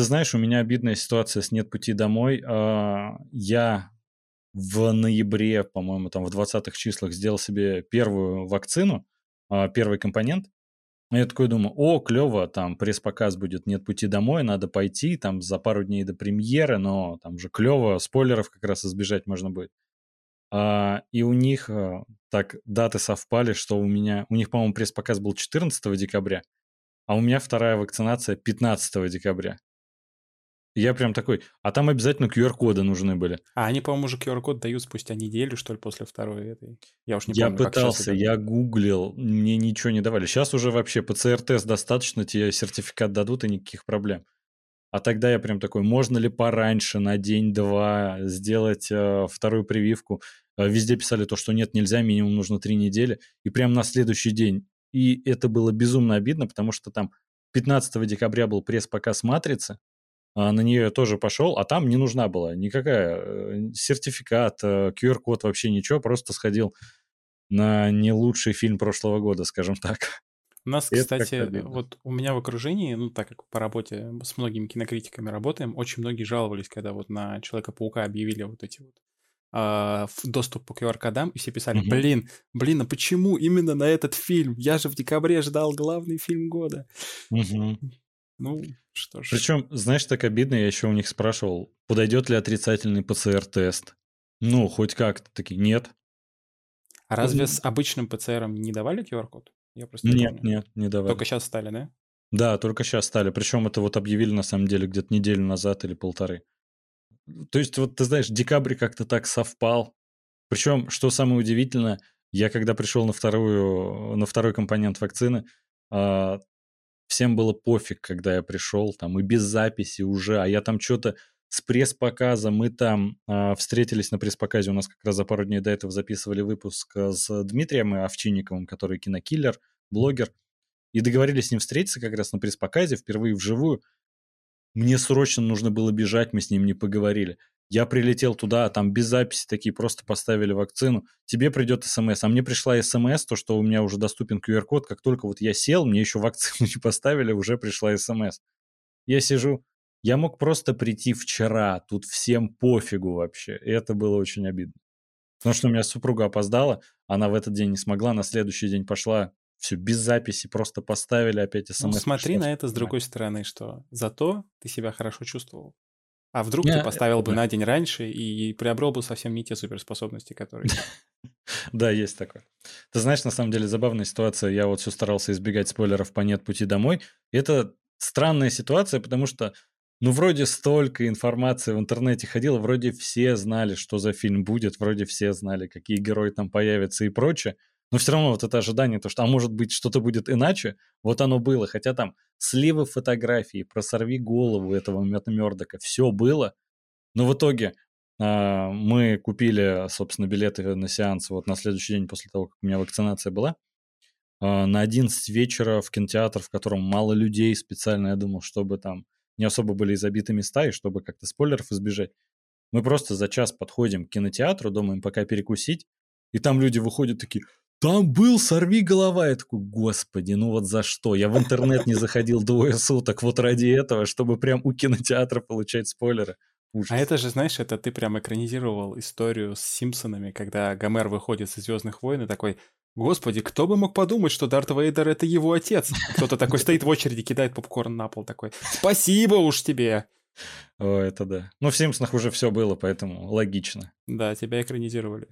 Ты знаешь, у меня обидная ситуация с «Нет пути домой». А, я в ноябре, по-моему, там в 20-х числах сделал себе первую вакцину, а, первый компонент. Я такой думаю, о, клево, там пресс-показ будет «Нет пути домой», надо пойти, там за пару дней до премьеры, но там же клево, спойлеров как раз избежать можно будет. А, и у них а, так даты совпали, что у меня, у них, по-моему, пресс-показ был 14 декабря, а у меня вторая вакцинация 15 декабря. Я прям такой, а там обязательно QR-коды нужны были. А они, по-моему, уже QR-код дают спустя неделю, что ли, после второй этой. Я уж не я помню. Я пытался, я гуглил, мне ничего не давали. Сейчас уже вообще ПЦР-тест достаточно, тебе сертификат дадут и никаких проблем. А тогда я прям такой, можно ли пораньше, на день-два, сделать э, вторую прививку? Э, везде писали то, что нет, нельзя, минимум нужно три недели. И прям на следующий день. И это было безумно обидно, потому что там 15 декабря был пресс-показ «Матрицы», на нее я тоже пошел, а там не нужна была никакая э, сертификат, QR-код, э, вообще ничего, просто сходил на не лучший фильм прошлого года, скажем так. У нас, кстати, вот у меня в окружении, ну, так как по работе с многими кинокритиками работаем, очень многие жаловались, когда вот на Человека-паука объявили вот эти вот э, доступ по QR-кодам, и все писали, блин, блин, а почему именно на этот фильм? Я же в декабре ждал главный фильм года. Ну, что ж. Причем, знаешь, так обидно, я еще у них спрашивал, подойдет ли отрицательный ПЦР-тест. Ну, хоть как-то такие, нет. А разве с обычным ПЦРом не давали QR-код? Я просто не Нет, помню. нет, не давали. Только сейчас стали, да? Да, только сейчас стали. Причем это вот объявили на самом деле где-то неделю назад или полторы. То есть вот ты знаешь, декабрь как-то так совпал. Причем, что самое удивительное, я когда пришел на вторую, на второй компонент вакцины, а, всем было пофиг, когда я пришел, там, и без записи уже, а я там что-то с пресс-показа, мы там э, встретились на пресс-показе, у нас как раз за пару дней до этого записывали выпуск э, с Дмитрием Овчинниковым, который кинокиллер, блогер, и договорились с ним встретиться как раз на пресс-показе, впервые вживую. Мне срочно нужно было бежать, мы с ним не поговорили. Я прилетел туда, а там без записи такие просто поставили вакцину. Тебе придет смс. А мне пришла смс, то, что у меня уже доступен QR-код. Как только вот я сел, мне еще вакцину не поставили, уже пришла смс. Я сижу, я мог просто прийти вчера, тут всем пофигу вообще. И это было очень обидно. Потому что у меня супруга опоздала, она в этот день не смогла, на следующий день пошла, все без записи, просто поставили опять смс. Ну, смотри на это с другой стороны, что зато ты себя хорошо чувствовал. А вдруг ты поставил бы на день раньше и приобрел бы совсем не те суперспособности, которые... Да, есть такое. Ты знаешь, на самом деле забавная ситуация. Я вот все старался избегать спойлеров по «Нет пути домой». Это странная ситуация, потому что ну, вроде столько информации в интернете ходило, вроде все знали, что за фильм будет, вроде все знали, какие герои там появятся и прочее. Но все равно вот это ожидание, то, что, а может быть, что-то будет иначе, вот оно было. Хотя там сливы фотографий, просорви голову этого Мэтта Мёрдока, все было. Но в итоге э, мы купили, собственно, билеты на сеанс вот на следующий день после того, как у меня вакцинация была. Э, на 11 вечера в кинотеатр, в котором мало людей специально, я думал, чтобы там не особо были забиты места, и чтобы как-то спойлеров избежать. Мы просто за час подходим к кинотеатру, думаем, пока перекусить, и там люди выходят такие, там был сорви голова. Я такой, господи, ну вот за что? Я в интернет не заходил двое суток вот ради этого, чтобы прям у кинотеатра получать спойлеры. Ужас. А это же, знаешь, это ты прям экранизировал историю с Симпсонами, когда Гомер выходит из Звездных войн и такой, Господи, кто бы мог подумать, что Дарт Вейдер это его отец? Кто-то такой стоит в очереди, кидает попкорн на пол такой. Спасибо уж тебе. О, это да. Ну, в Симпсонах уже все было, поэтому логично. Да, тебя экранизировали.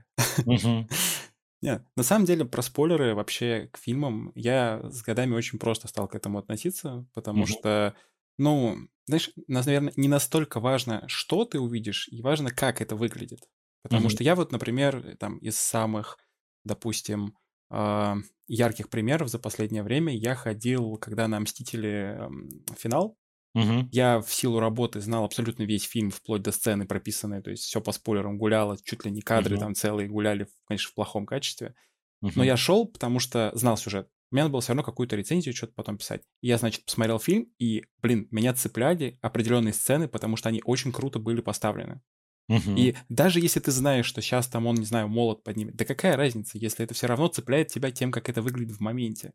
Нет, на самом деле про спойлеры вообще к фильмам я с годами очень просто стал к этому относиться, потому mm-hmm. что, ну, знаешь, наверное, не настолько важно, что ты увидишь, и важно, как это выглядит. Потому mm-hmm. что я вот, например, там из самых, допустим, э, ярких примеров за последнее время я ходил, когда на «Мстители» э, финал, Угу. Я в силу работы знал абсолютно весь фильм, вплоть до сцены прописанной, то есть все по спойлерам гуляло, чуть ли не кадры угу. там целые гуляли, конечно, в плохом качестве. Угу. Но я шел, потому что знал сюжет. Мне надо было все равно какую-то рецензию что-то потом писать. я, значит, посмотрел фильм, и, блин, меня цепляли определенные сцены, потому что они очень круто были поставлены. Угу. И даже если ты знаешь, что сейчас там он, не знаю, молот поднимет, да какая разница, если это все равно цепляет тебя тем, как это выглядит в моменте.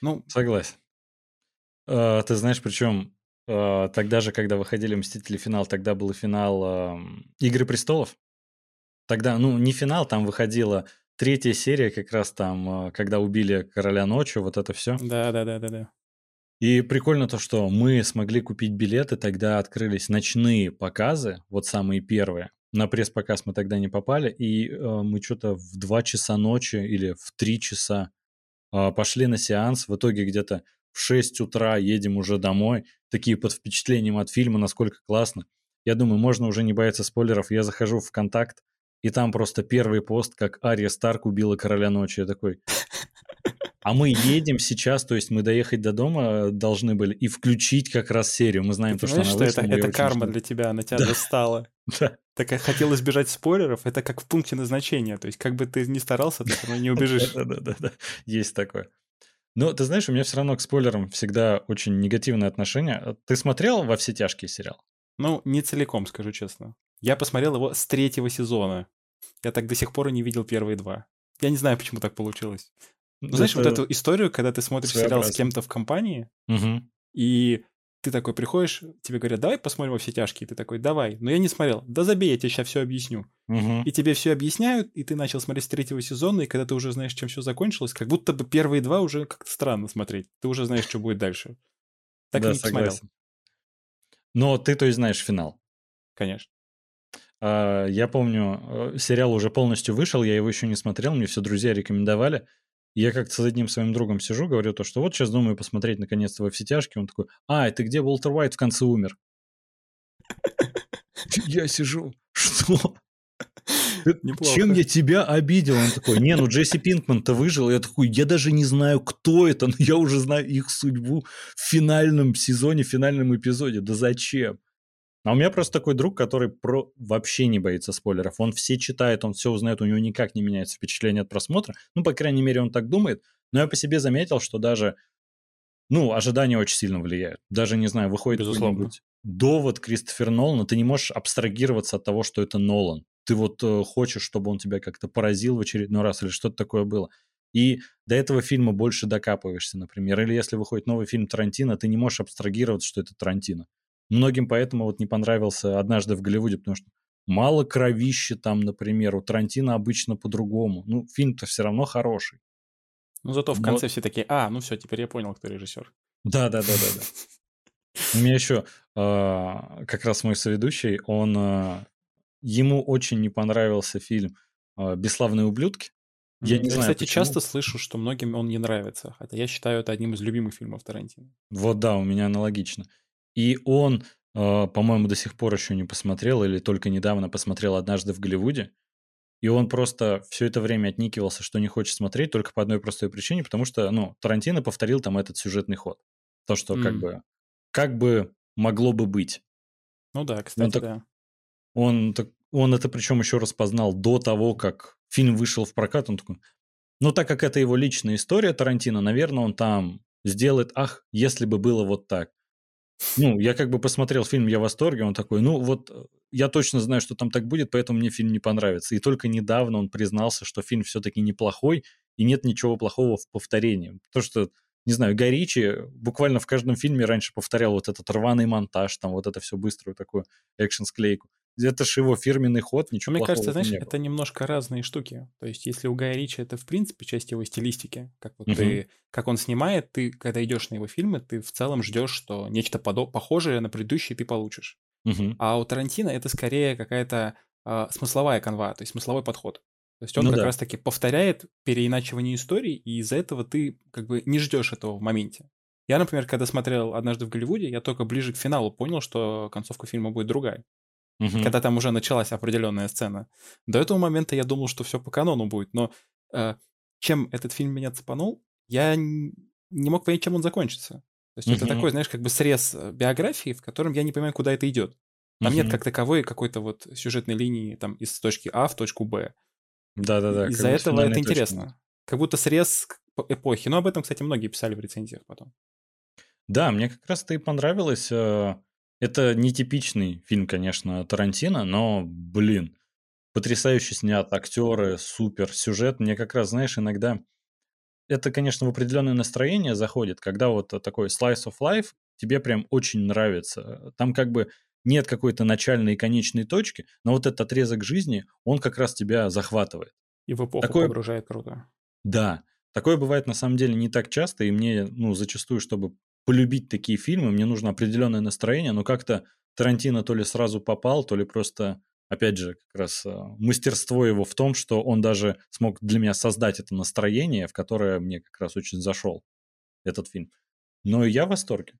Ну, согласен. Uh, ты знаешь, причем тогда же, когда выходили «Мстители. Финал», тогда был финал э, «Игры престолов». Тогда, ну, не финал, там выходила третья серия, как раз там, э, когда убили короля ночью, вот это все. Да, да, да, да, да. И прикольно то, что мы смогли купить билеты, тогда открылись ночные показы, вот самые первые. На пресс-показ мы тогда не попали, и э, мы что-то в 2 часа ночи или в 3 часа э, пошли на сеанс. В итоге где-то в 6 утра едем уже домой, такие под впечатлением от фильма, насколько классно. Я думаю, можно уже не бояться спойлеров. Я захожу в контакт, и там просто первый пост, как Ария Старк убила короля ночи. Я такой, а мы едем сейчас, то есть мы доехать до дома должны были и включить как раз серию. Мы знаем, Ты то, что она что это, это карма ждем. для тебя, она тебя Да. достала. Да. Так как хотел избежать спойлеров, это как в пункте назначения. То есть как бы ты ни старался, ты все равно не убежишь. Да-да-да, есть такое. Но ты знаешь, у меня все равно к спойлерам всегда очень негативное отношение. Ты смотрел во все тяжкие сериал? Ну, не целиком, скажу честно. Я посмотрел его с третьего сезона. Я так до сих пор и не видел первые два. Я не знаю, почему так получилось. Ну, знаешь, вот эту историю, когда ты смотришь сериал с кем-то в компании, Мгм. и ты такой приходишь, тебе говорят, давай посмотрим во все тяжкие. Ты такой, давай. Но я не смотрел. Да забей, я тебе сейчас все объясню. Мгм. И тебе все объясняют, и ты начал смотреть с третьего сезона, и когда ты уже знаешь, чем все закончилось, как будто бы первые два уже как-то странно смотреть. Ты уже знаешь, что будет дальше. Так и Да, не посмотрел, согласен. Но ты, то есть, знаешь финал. конечно. А, Я помню, э, сериал уже полностью вышел, я его еще не смотрел, мне все друзья рекомендовали. Я как-то с одним своим другом сижу, говорю то, что вот сейчас думаю посмотреть наконец-то во все тяжкие. Он такой, а, это где Уолтер Уайт в конце умер? Я сижу, что? Неплохо. Чем я тебя обидел? Он такой, не, ну Джесси Пинкман-то выжил. Я такой, я даже не знаю, кто это, но я уже знаю их судьбу в финальном сезоне, в финальном эпизоде. Да зачем? А у меня просто такой друг, который про... вообще не боится спойлеров. Он все читает, он все узнает, у него никак не меняется впечатление от просмотра. Ну, по крайней мере, он так думает. Но я по себе заметил, что даже, ну, ожидания очень сильно влияют. Даже, не знаю, выходит какой-нибудь довод Кристофер Нолана, ты не можешь абстрагироваться от того, что это Нолан. Ты вот э, хочешь, чтобы он тебя как-то поразил в очередной раз или что-то такое было. И до этого фильма больше докапываешься, например. Или если выходит новый фильм Тарантино, ты не можешь абстрагироваться, что это Тарантино. Многим поэтому вот не понравился «Однажды в Голливуде», потому что мало кровища там, например. У Тарантино обычно по-другому. Ну, фильм-то все равно хороший. Ну, зато в Но- конце все такие, а, ну все, теперь я понял, кто режиссер. Да, да, да, да, да. У меня еще а, как раз мой соведущий, он а, ему очень не понравился фильм а, «Бесславные ублюдки». Я Мгм. не знаю, кстати, почему. часто слышу, что многим он не нравится, хотя я считаю это одним из любимых фильмов Тарантино. Вот да, у меня аналогично. И он, э, по-моему, до сих пор еще не посмотрел, или только недавно посмотрел однажды в Голливуде. И он просто все это время отникивался, что не хочет смотреть, только по одной простой причине, потому что, ну, Тарантино повторил там этот сюжетный ход. То, что как М. бы, как бы могло бы быть. Ну да, кстати, так- да. Он, так, он это причем еще распознал до того, как фильм вышел в прокат. Он такой, ну, так как это его личная история Тарантино, наверное, он там сделает, ах, если бы было вот так. Ну, я как бы посмотрел фильм, я в восторге, он такой, ну, вот э, я точно знаю, что там так будет, поэтому мне фильм не понравится. И только недавно он признался, что фильм все-таки неплохой, и нет ничего плохого в повторении. То, что, не знаю, Гай Ричи буквально в каждом фильме раньше повторял вот этот рваный монтаж, там вот это все быструю такую экшн-склейку. Это же его фирменный ход, ничего Мне кажется, знаешь, не было. это немножко разные штуки. То есть, если у Гая Ричи это, в принципе, часть его стилистики, как вот Мгм. ты, как он снимает, ты, когда идешь на его фильмы, ты в целом ждешь, что нечто подо- похожее на предыдущий ты получишь. Мгм. А у Тарантино это скорее какая-то а, смысловая канва, то есть смысловой подход. То есть он Ну как да. раз-таки повторяет переиначивание истории, и из-за этого ты как бы не ждешь этого в моменте. Я, например, когда смотрел «Однажды в Голливуде», я только ближе к финалу понял, что концовка фильма будет другая. Мгм. Когда там уже началась определенная сцена. До этого момента я думал, что все по канону будет, но э, чем этот фильм меня цепанул, я не мог понять, чем он закончится. То есть это Мгм. такой, знаешь, как бы срез э, биографии, в котором я не понимаю, куда это идет. Там нет Мгм. как таковой какой-то вот сюжетной линии там из точки А в точку Б. Да-да-да. Из-за этого это точки нет. интересно. Как будто срез эпохи. Но об этом, кстати, многие писали в рецензиях потом. Да, мне как раз-то и понравилось. э, Это нетипичный фильм, конечно, Тарантино, но, блин, потрясающе снят, актеры, супер, сюжет. Мне как раз, знаешь, иногда это, конечно, в определенное настроение заходит, когда вот такой slice of life, тебе прям очень нравится. Там как бы нет какой-то начальной и конечной точки, но вот этот отрезок жизни, он как раз тебя захватывает. И в эпоху Такое... погружает круто. Да. Такое бывает на самом деле не так часто, и мне, ну, зачастую, чтобы полюбить такие фильмы, мне нужно определенное настроение, но как-то Тарантино то ли сразу попал, то ли просто, опять же, как раз э, мастерство его в том, что он даже смог для меня создать это настроение, в которое мне как раз очень зашел этот фильм. Но я в восторге.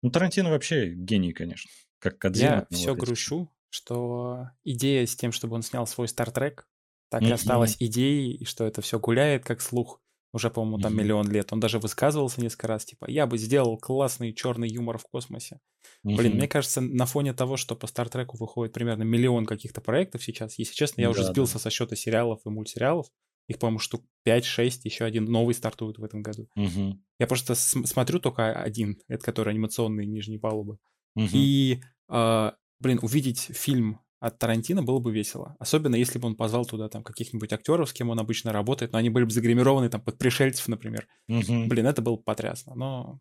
Ну, Тарантино вообще гений, конечно. Как Кадзима. Я все вот грущу, что идея с тем, чтобы он снял свой Стартрек, так и осталась идеей, и что это все гуляет как слух уже, по-моему, там миллион лет. Он даже высказывался несколько раз, типа, я бы сделал классный черный юмор в космосе. Блин, мне кажется, на фоне того, что по Стартреку выходит примерно миллион каких-то проектов сейчас, если честно, я уже сбился со счета сериалов и мультсериалов, их, по-моему, штук 5-6, еще один новый стартует в этом году. Угу. Я просто смотрю только один, это который анимационный нижней палубы. Угу. И, э, блин, увидеть фильм от Тарантино было бы весело. Особенно, если бы он позвал туда там каких-нибудь актеров, с кем он обычно работает, но они были бы загримированы там под пришельцев, например. Угу. Блин, это было бы потрясно. Но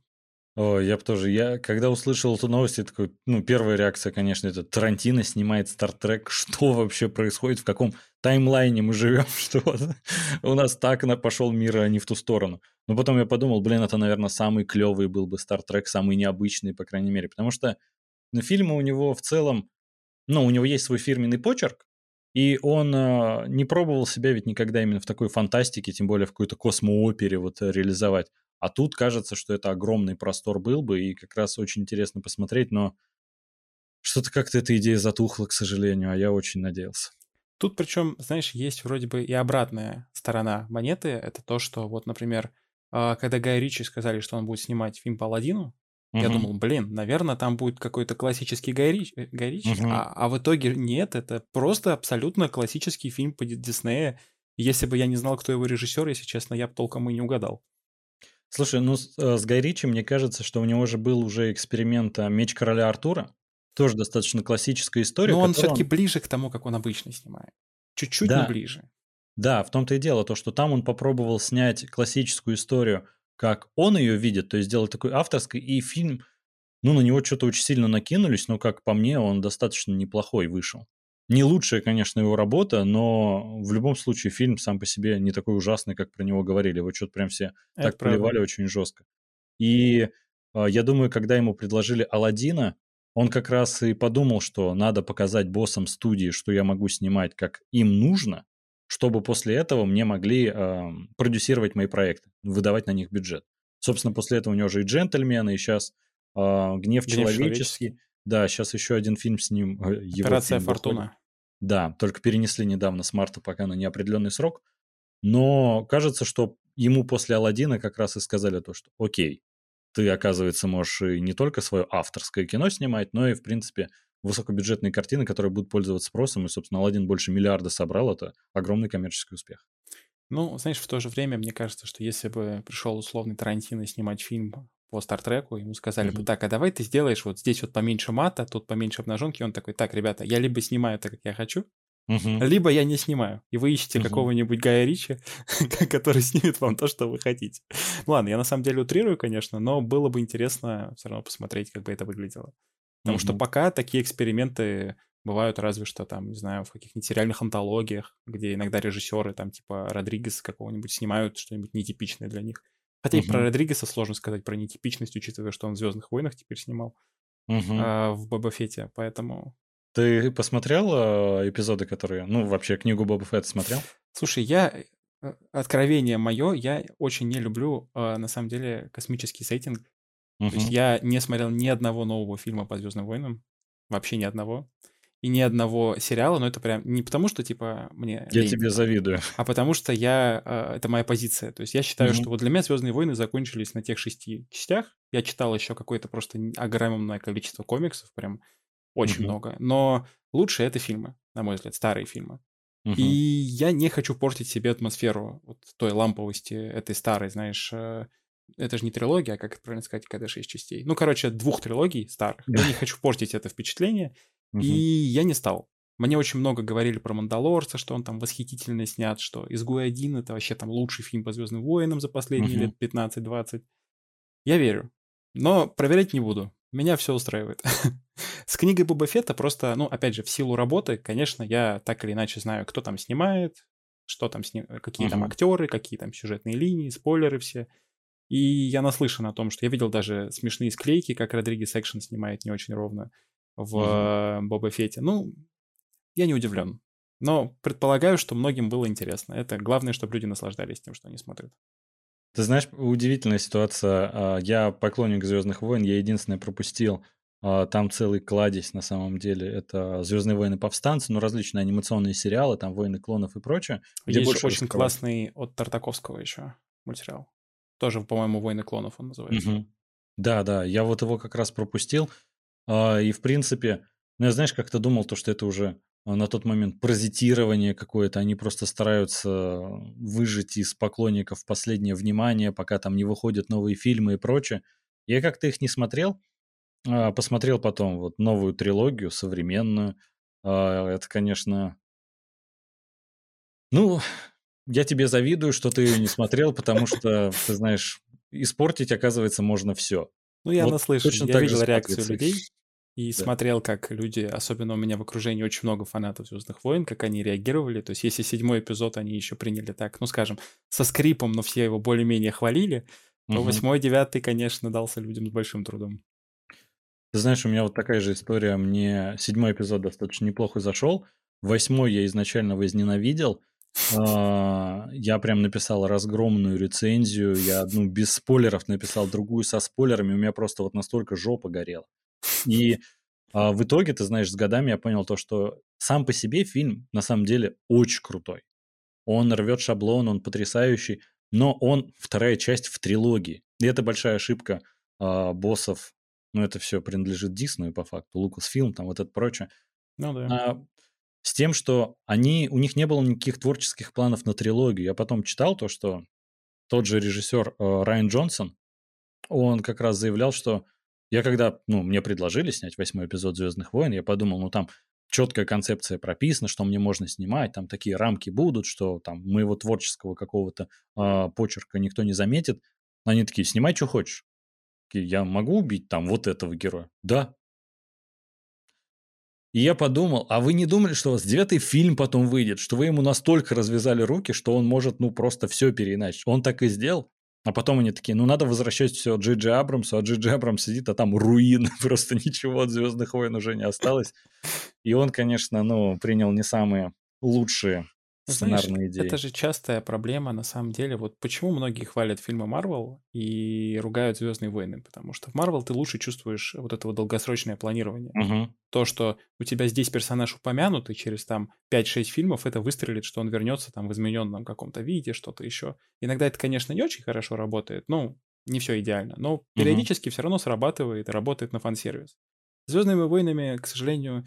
о, я бы тоже. Я когда услышал эту новость, я такой, ну, первая реакция, конечно, это Тарантино снимает Стартрек. Что вообще происходит? В каком таймлайне мы живем? Что у нас так на пошел мир, а не в ту сторону. Но потом я подумал, блин, это, наверное, самый клевый был бы Стартрек, самый необычный, по крайней мере. Потому что на фильмы у него в целом, ну, у него есть свой фирменный почерк, и он э, не пробовал себя ведь никогда именно в такой фантастике, тем более в какой-то космоопере вот реализовать. А тут кажется, что это огромный простор был бы, и как раз очень интересно посмотреть, но что-то как-то эта идея затухла, к сожалению, а я очень надеялся. Тут причем, знаешь, есть вроде бы и обратная сторона монеты. Это то, что вот, например, а, когда Гай Ричи сказали, что он будет снимать фильм по Аладдину, uh-huh. я думал, блин, наверное, там будет какой-то классический Гай Ричи, э, Ричи uh-huh. а, а в итоге нет, это просто абсолютно классический фильм по Диснея. Если бы я не знал, кто его режиссер, если честно, я бы толком и не угадал. Слушай, ну с, э, с Гай Ричи, мне кажется, что у него же был уже эксперимент а, «Меч короля Артура». Тоже достаточно классическая история. Но он все-таки он... ближе к тому, как он обычно снимает. Чуть-чуть, да. но ближе. Да, в том-то и дело, то, что там он попробовал снять классическую историю, как он ее видит, то есть сделать такой авторской, и фильм, ну, на него что-то очень сильно накинулись, но, как по мне, он достаточно неплохой вышел. Не лучшая, конечно, его работа, но в любом случае фильм сам по себе не такой ужасный, как про него говорили. Его что-то прям все Это так правда. поливали очень жестко. И э, я думаю, когда ему предложили Алладина, он как раз и подумал, что надо показать боссам студии, что я могу снимать, как им нужно, чтобы после этого мне могли э, продюсировать мои проекты, выдавать на них бюджет. Собственно, после этого у него же и «Джентльмены», и сейчас э, «Гнев, Гнев человеческий». человеческий да, сейчас еще один фильм с ним. Э, Операция фильм Фортуна. Выходит. Да, только перенесли недавно с марта пока на неопределенный срок. Но кажется, что ему после Алладина как раз и сказали то, что окей, ты, оказывается, можешь и не только свое авторское кино снимать, но и, в принципе, высокобюджетные картины, которые будут пользоваться спросом. И, собственно, Алладин больше миллиарда собрал. Это огромный коммерческий успех. Ну, знаешь, в то же время, мне кажется, что если бы пришел условный Тарантино снимать фильм по Стартреку, ему сказали mm-hmm. бы, так, а давай ты сделаешь вот здесь вот поменьше мата, тут поменьше обнаженки, он такой, так, ребята, я либо снимаю так, как я хочу, uh-huh. либо я не снимаю. И вы ищете uh-huh. какого-нибудь Гая Ричи, который снимет вам то, что вы хотите. Ладно, я на самом деле утрирую, конечно, но было бы интересно все равно посмотреть, как бы это выглядело. Потому uh-huh. что пока такие эксперименты бывают разве что там, не знаю, в каких-нибудь сериальных антологиях, где иногда режиссеры там типа Родригес какого-нибудь снимают что-нибудь нетипичное для них. Хотя угу. и про Родригеса сложно сказать, про нетипичность, учитывая, что он в «Звездных войнах» теперь снимал угу. а, в Боба Фете, поэтому... Ты посмотрел э, эпизоды, которые... Ну, вообще, книгу Боба Фетта смотрел? Слушай, я... Э, откровение мое, я очень не люблю, э, на самом деле, космический сеттинг. Угу. То есть я не смотрел ни одного нового фильма по «Звездным войнам», вообще ни одного и ни одного сериала, но это прям не потому, что, типа, мне Я лень, тебе завидую. А потому что я... Э, это моя позиция. То есть я считаю, mm-hmm. что вот для меня «Звездные войны» закончились на тех шести частях. Я читал еще какое-то просто огромное количество комиксов, прям очень mm-hmm. много. Но лучше это фильмы, на мой взгляд, старые фильмы. Uh-huh. И я не хочу портить себе атмосферу вот той ламповости этой старой, знаешь, э, это же не трилогия, а как это правильно сказать, когда шесть частей. Ну, короче, двух трилогий старых. Я не хочу портить это впечатление. И я не стал. Мне очень много говорили про Мандалорца, что он там восхитительно снят, что «Изгой один» — это вообще там лучший фильм по «Звездным войнам» за последние лет 15-20. Я верю. Но проверять не буду. Меня все устраивает. С книгой Боба Фетта просто, ну, опять же, в силу работы, конечно, я так или иначе знаю, кто там снимает, что там сни... какие uh-huh. там актеры, какие там сюжетные линии, спойлеры все. И я наслышан о том, что я видел даже смешные склейки, как Родригес Экшен снимает не очень ровно в uh-huh. Боба Фете. Ну, я не удивлен. Но предполагаю, что многим было интересно. Это главное, чтобы люди наслаждались тем, что они смотрят. Ты знаешь, удивительная ситуация. А, я поклонник Звездных войн, я единственное пропустил. А, там целый кладезь на самом деле. Это Звездные войны повстанцы, ну, различные анимационные сериалы, там войны клонов и прочее. Есть очень раскрывать. классный от Тартаковского еще мультсериал. Тоже, по-моему, Войны клонов он называется. Угу. Да, да, я вот его как раз пропустил. А, и, в принципе, ну, я, знаешь, как-то думал, то, что это уже а, на тот момент паразитирование какое-то, они просто стараются выжить из поклонников последнее внимание, пока там не выходят новые фильмы и прочее. Я как-то их не смотрел, а, посмотрел потом вот новую трилогию, современную. Это, конечно... Ну, я тебе завидую, что ты ее не смотрел, потому что, ты знаешь, испортить, оказывается, можно все. Ну, я вот наслышан, я видел реакцию людей. И да. смотрел, как люди, особенно у меня в окружении очень много фанатов Звездных войн, как они реагировали. То есть, если седьмой эпизод они еще приняли так, ну скажем, со скрипом, но все его более-менее хвалили, то восьмой, девятый, конечно, дался людям с большим трудом. Ты знаешь, у меня вот такая же история. Мне седьмой эпизод достаточно неплохо зашел. Восьмой я изначально возненавидел. А, я прям написал разгромную рецензию. Я одну без спойлеров написал, другую со спойлерами. У меня просто вот настолько жопа горела. И а, в итоге, ты знаешь, с годами я понял то, что сам по себе фильм на самом деле очень крутой. Он рвет шаблон, он потрясающий, но он вторая часть в трилогии. И это большая ошибка а, боссов. Ну, это все принадлежит Диснею по факту, Лукасфилм, там вот это прочее. Ну да. А, с тем, что они, у них не было никаких творческих планов на трилогию. Я потом читал то, что тот же режиссер э, Райан Джонсон, он как раз заявлял, что я когда, ну, мне предложили снять восьмой эпизод «Звездных войн», я подумал, ну, там четкая концепция прописана, что мне можно снимать, там такие рамки будут, что там моего творческого какого-то э, почерка никто не заметит. Они такие, снимай, что хочешь. Я могу убить там вот этого героя? Да. И я подумал, а вы не думали, что у вас девятый фильм потом выйдет, что вы ему настолько развязали руки, что он может, ну, просто все переиначить? Он так и сделал. А потом они такие, ну надо возвращать все Джи Джи Абрамсу, а Джи Джи Абрамс сидит, а там руины, просто ничего от Звездных войн уже не осталось. И он, конечно, ну, принял не самые лучшие сценарные идеи. Это же частая проблема, на самом деле. Вот почему многие хвалят фильмы Марвел и ругают Звездные войны? Потому что в Марвел ты лучше чувствуешь вот это вот долгосрочное планирование. Угу. То, что у тебя здесь персонаж упомянут, и через там 5-6 фильмов это выстрелит, что он вернется там в измененном каком-то виде, что-то еще. Иногда это, конечно, не очень хорошо работает, ну, не все идеально, но периодически угу. все равно срабатывает и работает на фан-сервис. Звездными войнами, к сожалению,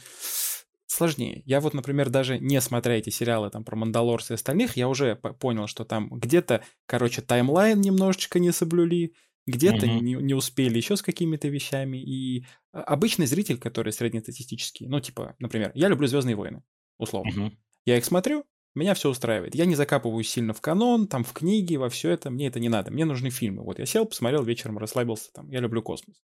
сложнее. Я вот, например, даже не смотря эти сериалы там про Мандалорс и остальных, я уже понял, что там где-то, короче, таймлайн немножечко не соблюли, где-то mm-hmm. не, не успели еще с какими-то вещами. И обычный зритель, который среднестатистический, ну, типа, например, я люблю Звездные войны, условно. Mm-hmm. Я их смотрю, меня все устраивает. Я не закапываюсь сильно в канон, там, в книги, во все это. Мне это не надо. Мне нужны фильмы. Вот я сел, посмотрел вечером, расслабился, там, я люблю космос.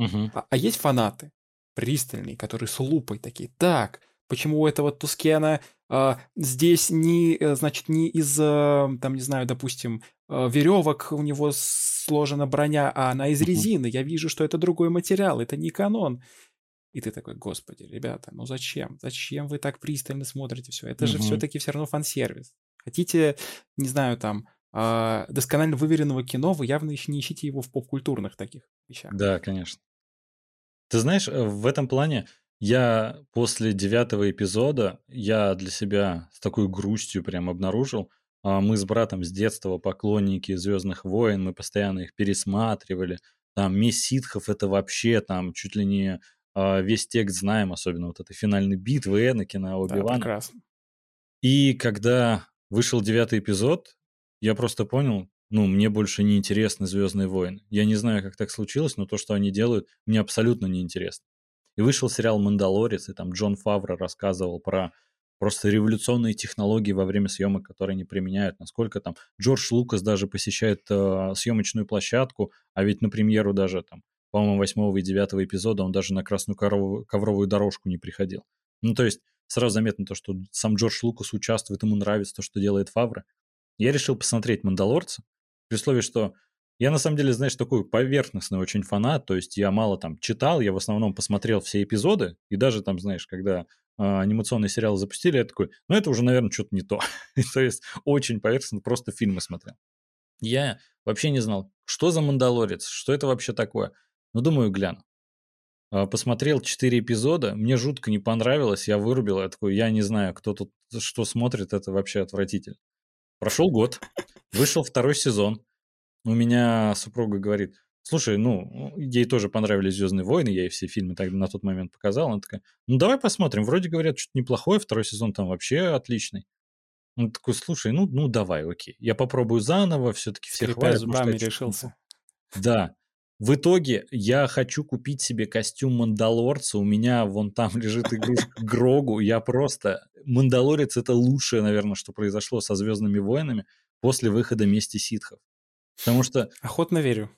Uh-huh. А, а есть фанаты, пристальные, которые с лупой такие, так, Почему у этого Тускена э, здесь не, э, значит, не из, э, там, не знаю, допустим, э, веревок у него сложена броня, а она из резины. Я вижу, что это другой материал, это не канон. И ты такой, господи, ребята, ну зачем? Зачем вы так пристально смотрите все? Это же все-таки все равно фан-сервис. Хотите, не знаю, там, э, досконально выверенного кино, вы явно еще не ищите его в поп-культурных таких вещах. Да, конечно. Ты знаешь, э, в этом плане я после девятого эпизода, я для себя с такой грустью прям обнаружил, а, мы с братом с детства поклонники «Звездных войн», мы постоянно их пересматривали. Там «Месть ситхов» — это вообще там чуть ли не а, весь текст знаем, особенно вот этой финальной битвы Энакина, Оби-Вана. Да, прекрасно. И когда вышел девятый эпизод, я просто понял, ну, мне больше не интересны «Звездные войны». Я не знаю, как так случилось, но то, что они делают, мне абсолютно не интересно. И вышел сериал «Мандалорец», и там Джон Фавро рассказывал про просто революционные технологии во время съемок, которые они применяют, насколько там Джордж Лукас даже посещает э, съемочную площадку, а ведь на премьеру даже там по-моему, восьмого и девятого эпизода он даже на красную ковровую, ковровую дорожку не приходил. Ну, то есть сразу заметно то, что сам Джордж Лукас участвует, ему нравится то, что делает Фавра. Я решил посмотреть «Мандалорца», при условии, что я на самом деле, знаешь, такой поверхностный очень фанат, то есть я мало там читал, я в основном посмотрел все эпизоды, и даже там, знаешь, когда э, анимационные сериалы запустили, я такой, ну это уже, наверное, что-то не то. то есть очень поверхностно просто фильмы смотрел. Я вообще не знал, что за «Мандалорец», что это вообще такое. Ну, думаю, гляну. А, посмотрел 4 эпизода, мне жутко не понравилось, я вырубил, я такой, я не знаю, кто тут что смотрит, это вообще отвратительно. Прошел год, вышел второй сезон, у меня супруга говорит, слушай, ну, ей тоже понравились «Звездные войны», я ей все фильмы тогда на тот момент показал, она такая, ну, давай посмотрим, вроде говорят, что-то неплохое, второй сезон там вообще отличный. Он такой, слушай, ну, ну давай, окей, я попробую заново, все-таки все хвалят. зубами решился. Да. В итоге я хочу купить себе костюм Мандалорца, у меня вон там лежит игрушка Грогу, я просто... Мандалорец — это лучшее, наверное, что произошло со «Звездными войнами» после выхода «Мести ситхов». Потому что... Охотно верю.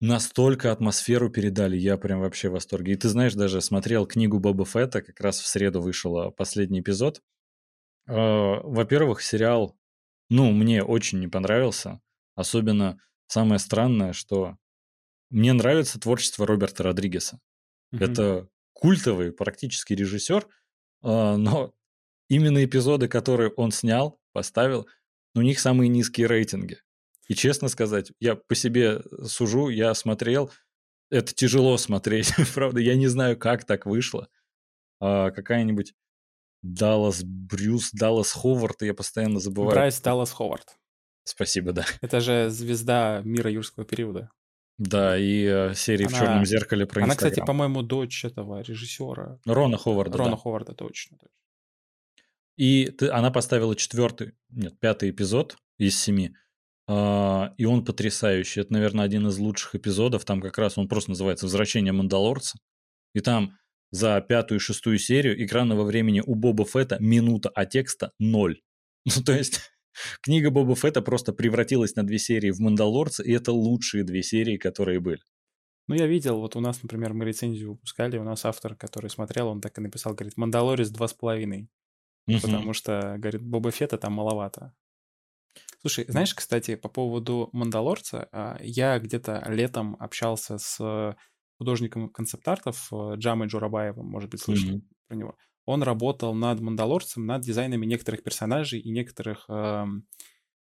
Настолько атмосферу передали, я прям вообще в восторге. И ты знаешь, даже смотрел книгу Боба Фетта, как раз в среду вышел а, последний эпизод. А, во-первых, сериал, ну, мне очень не понравился. Особенно самое странное, что мне нравится творчество Роберта Родригеса. Mm-hmm. Это культовый практически режиссер, а, но именно эпизоды, которые он снял, поставил, у них самые низкие рейтинги. И честно сказать, я по себе сужу, я смотрел, это тяжело смотреть, правда, я не знаю, как так вышло. А какая-нибудь Даллас Брюс, Даллас Ховард, я постоянно забываю. Брайс Даллас Ховард. Спасибо, да. Это же звезда мира юрского периода. Да, и э, серии она, в черном зеркале про Она, кстати, по-моему, дочь этого режиссера. Рона Ховарда. Рона да. Ховарда, точно, точно. И ты, она поставила четвертый, нет, пятый эпизод из семи. Uh, и он потрясающий. Это, наверное, один из лучших эпизодов. Там как раз он просто называется «Возвращение Мандалорца». И там за пятую и шестую серию экранного времени у Боба Фетта минута, а текста ноль. Ну, то есть книга Боба Фетта просто превратилась на две серии в «Мандалорца», и это лучшие две серии, которые были. Ну, я видел, вот у нас, например, мы рецензию выпускали, у нас автор, который смотрел, он так и написал, говорит, «Мандалорец два с половиной». Потому что, говорит, Боба Фетта там маловато. Слушай, знаешь, кстати, по поводу «Мандалорца», а, я где-то летом общался с художником концепт-артов э, Джамой Джурабаевым, может быть, слышали mm-hmm. про него. Он работал над «Мандалорцем», над дизайнами некоторых персонажей и некоторых, эм,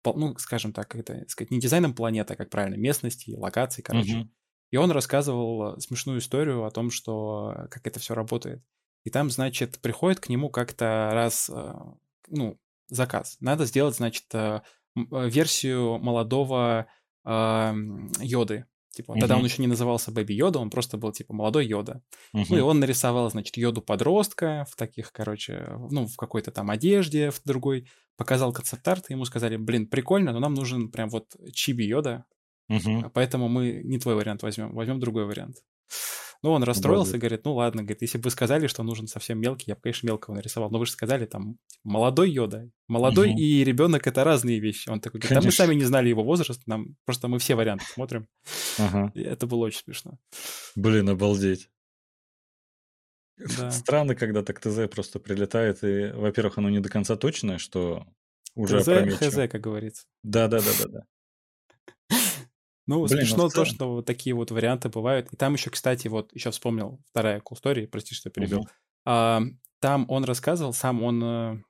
ну, скажем так, это сказать, не дизайном планеты, а как правильно, местности, локаций, короче. Mm-hmm. И он рассказывал смешную историю о том, что э, как это все работает. И там, значит, приходит к нему как-то раз, э, ну, заказ. Надо сделать, значит, Э, версию молодого э, Йоды. Типа, uh-huh. тогда он еще не назывался Бэби Йода, он просто был типа молодой Йода. Uh-huh. Ну и он нарисовал, значит, Йоду подростка в таких, короче, ну, в какой-то там одежде, в другой. Показал концепт-арт, и ему сказали, блин, прикольно, но нам нужен прям вот чиби Йода, uh-huh. поэтому мы не твой вариант возьмем, возьмем другой вариант. Ну, он расстроился, Боже. говорит, ну ладно, говорит, если бы вы сказали, что нужен совсем мелкий, я бы, конечно, мелкого нарисовал. Но вы же сказали, там, молодой Йода. Молодой угу. и ребенок это разные вещи. Он такой, говорит, да мы сами не знали его возраст, нам просто мы все варианты смотрим. Ага. И это было очень смешно. Блин, обалдеть. Да. Странно, когда так ТЗ просто прилетает, и, во-первых, оно не до конца точное, что уже ТЗ, ХЗ, как говорится. Да-да-да-да-да. Ну, Блин, смешно ну, то, что вот такие вот варианты бывают. И там еще, кстати, вот еще вспомнил вторая cool story, прости, что перебил. Угу. А, там он рассказывал, сам он... Э,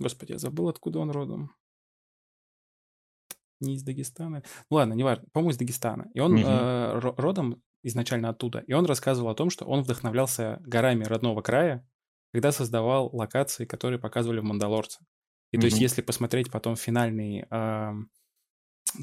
господи, я забыл, откуда он родом. Не из Дагестана. Ну ладно, неважно. По-моему, из Дагестана. И он угу. э, родом изначально оттуда. И он рассказывал о том, что он вдохновлялся горами родного края, когда создавал локации, которые показывали в «Мандалорце». И угу. то есть, если посмотреть потом финальный э,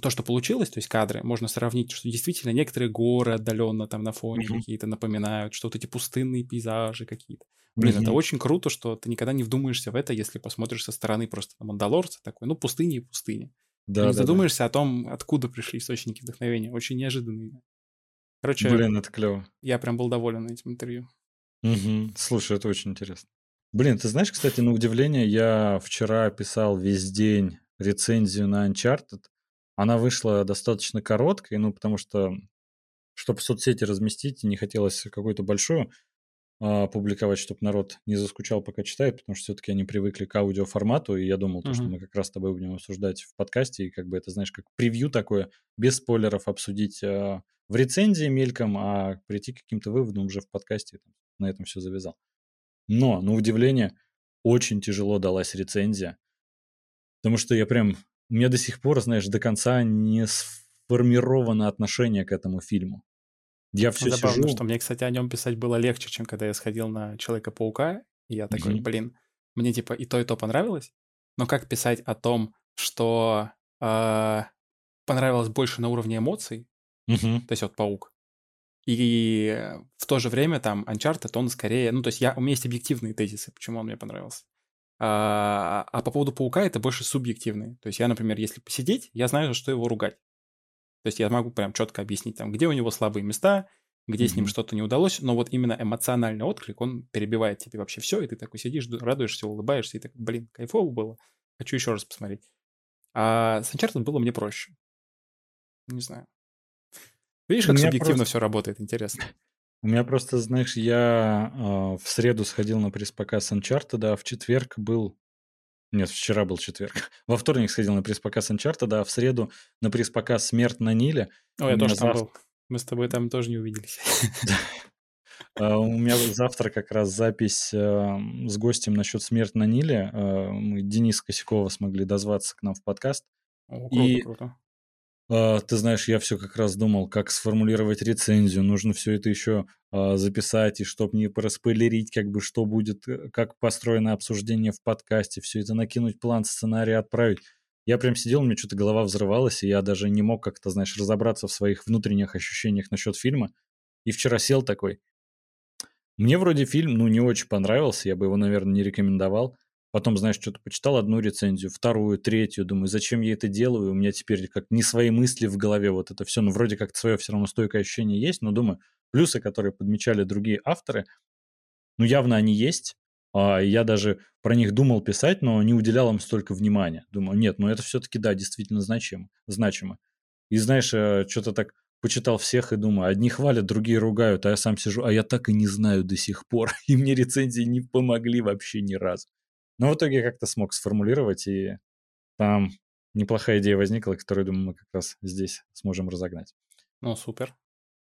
то, что получилось, то есть кадры, можно сравнить, что действительно некоторые горы отдаленно там на фоне mm-hmm. какие-то напоминают, что вот эти пустынные пейзажи какие-то. Блин, mm-hmm. это очень круто, что ты никогда не вдумаешься в это, если посмотришь со стороны просто на Мандалорца такой, ну, пустыня и пустыня. Да, ты не да, задумаешься да. о том, откуда пришли источники вдохновения. Очень неожиданные. Короче, Блин, это клево. Я прям был доволен этим интервью. Угу. Слушай, это очень интересно. Блин, ты знаешь, кстати, на удивление, я вчера писал весь день рецензию на Uncharted, она вышла достаточно короткой, ну, потому что чтобы в соцсети разместить, не хотелось какую-то большую а, публиковать, чтобы народ не заскучал, пока читает, потому что все-таки они привыкли к аудиоформату, и я думал, то, что мы как раз с тобой будем обсуждать в подкасте, и как бы это, знаешь, как превью такое, без спойлеров обсудить а, в рецензии мельком, а прийти к каким-то выводам уже в подкасте, на этом все завязал. Но, на удивление, очень тяжело далась рецензия, потому что я прям, у меня до сих пор, знаешь, до конца не сформировано отношение к этому фильму. Я все Забавно, сижу... что мне, кстати, о нем писать было легче, чем когда я сходил на Человека-паука, и я такой, mm-hmm. блин, мне типа и то, и то понравилось, но как писать о том, что э, понравилось больше на уровне эмоций, mm-hmm. то есть вот Паук, и в то же время там Uncharted, он скорее, ну то есть я, у меня есть объективные тезисы, почему он мне понравился. А, а по поводу Паука это больше субъективные. То есть я, например, если посидеть, я знаю, за что его ругать. То есть я могу прям четко объяснить, там, где у него слабые места, где mm-hmm. с ним что-то не удалось, но вот именно эмоциональный отклик, он перебивает тебе вообще все, и ты такой сидишь, радуешься, улыбаешься, и так, блин, кайфово было, хочу еще раз посмотреть. А с Uncharted было мне проще. Не знаю. Видишь, как субъективно просто... все работает, интересно. У меня просто, знаешь, я э, в среду сходил на пресс-показ Uncharted, а в четверг был нет, вчера был четверг. Во вторник сходил на пресс-показ Uncharted, а в среду на пресс-показ «Смерть на Ниле». О, я тоже там был. Мы с тобой там тоже не увиделись. А, у меня завтра как раз запись эм, с гостем насчет «Смерть на Ниле». Мы Денис Косякова смогли дозваться к нам в подкаст. О, круто, круто. А, ты знаешь, я все как раз думал, как сформулировать рецензию. Нужно все это еще а, записать, и чтобы не проспойлерить, как бы, что будет, э, как построено обсуждение в подкасте, все это накинуть план, сценарий, отправить. Я прям сидел, у меня что-то голова взрывалась, и я даже не мог как-то, знаешь, разобраться в своих внутренних ощущениях насчет фильма. И вчера сел такой. Мне вроде фильм, ну, не очень понравился, я бы его, наверное, не рекомендовал. Потом, знаешь, что-то почитал одну рецензию, вторую, третью, думаю, зачем я это делаю? У меня теперь как не свои мысли в голове, вот это все, ну, вроде как свое все равно стойкое ощущение есть, но думаю, плюсы, которые подмечали другие авторы, ну, явно они есть. А я даже про них думал писать, но не уделял им столько внимания. Думаю, нет, ну это все-таки, да, действительно значимо. значимо. И знаешь, э, что-то так почитал всех и думаю, одни хвалят, другие ругают, а я сам сижу, а я так и не знаю до сих пор. И мне рецензии не помогли вообще ни разу. Но в итоге как-то смог сформулировать, и там неплохая идея возникла, которую, думаю, мы как раз здесь сможем разогнать. Ну, супер.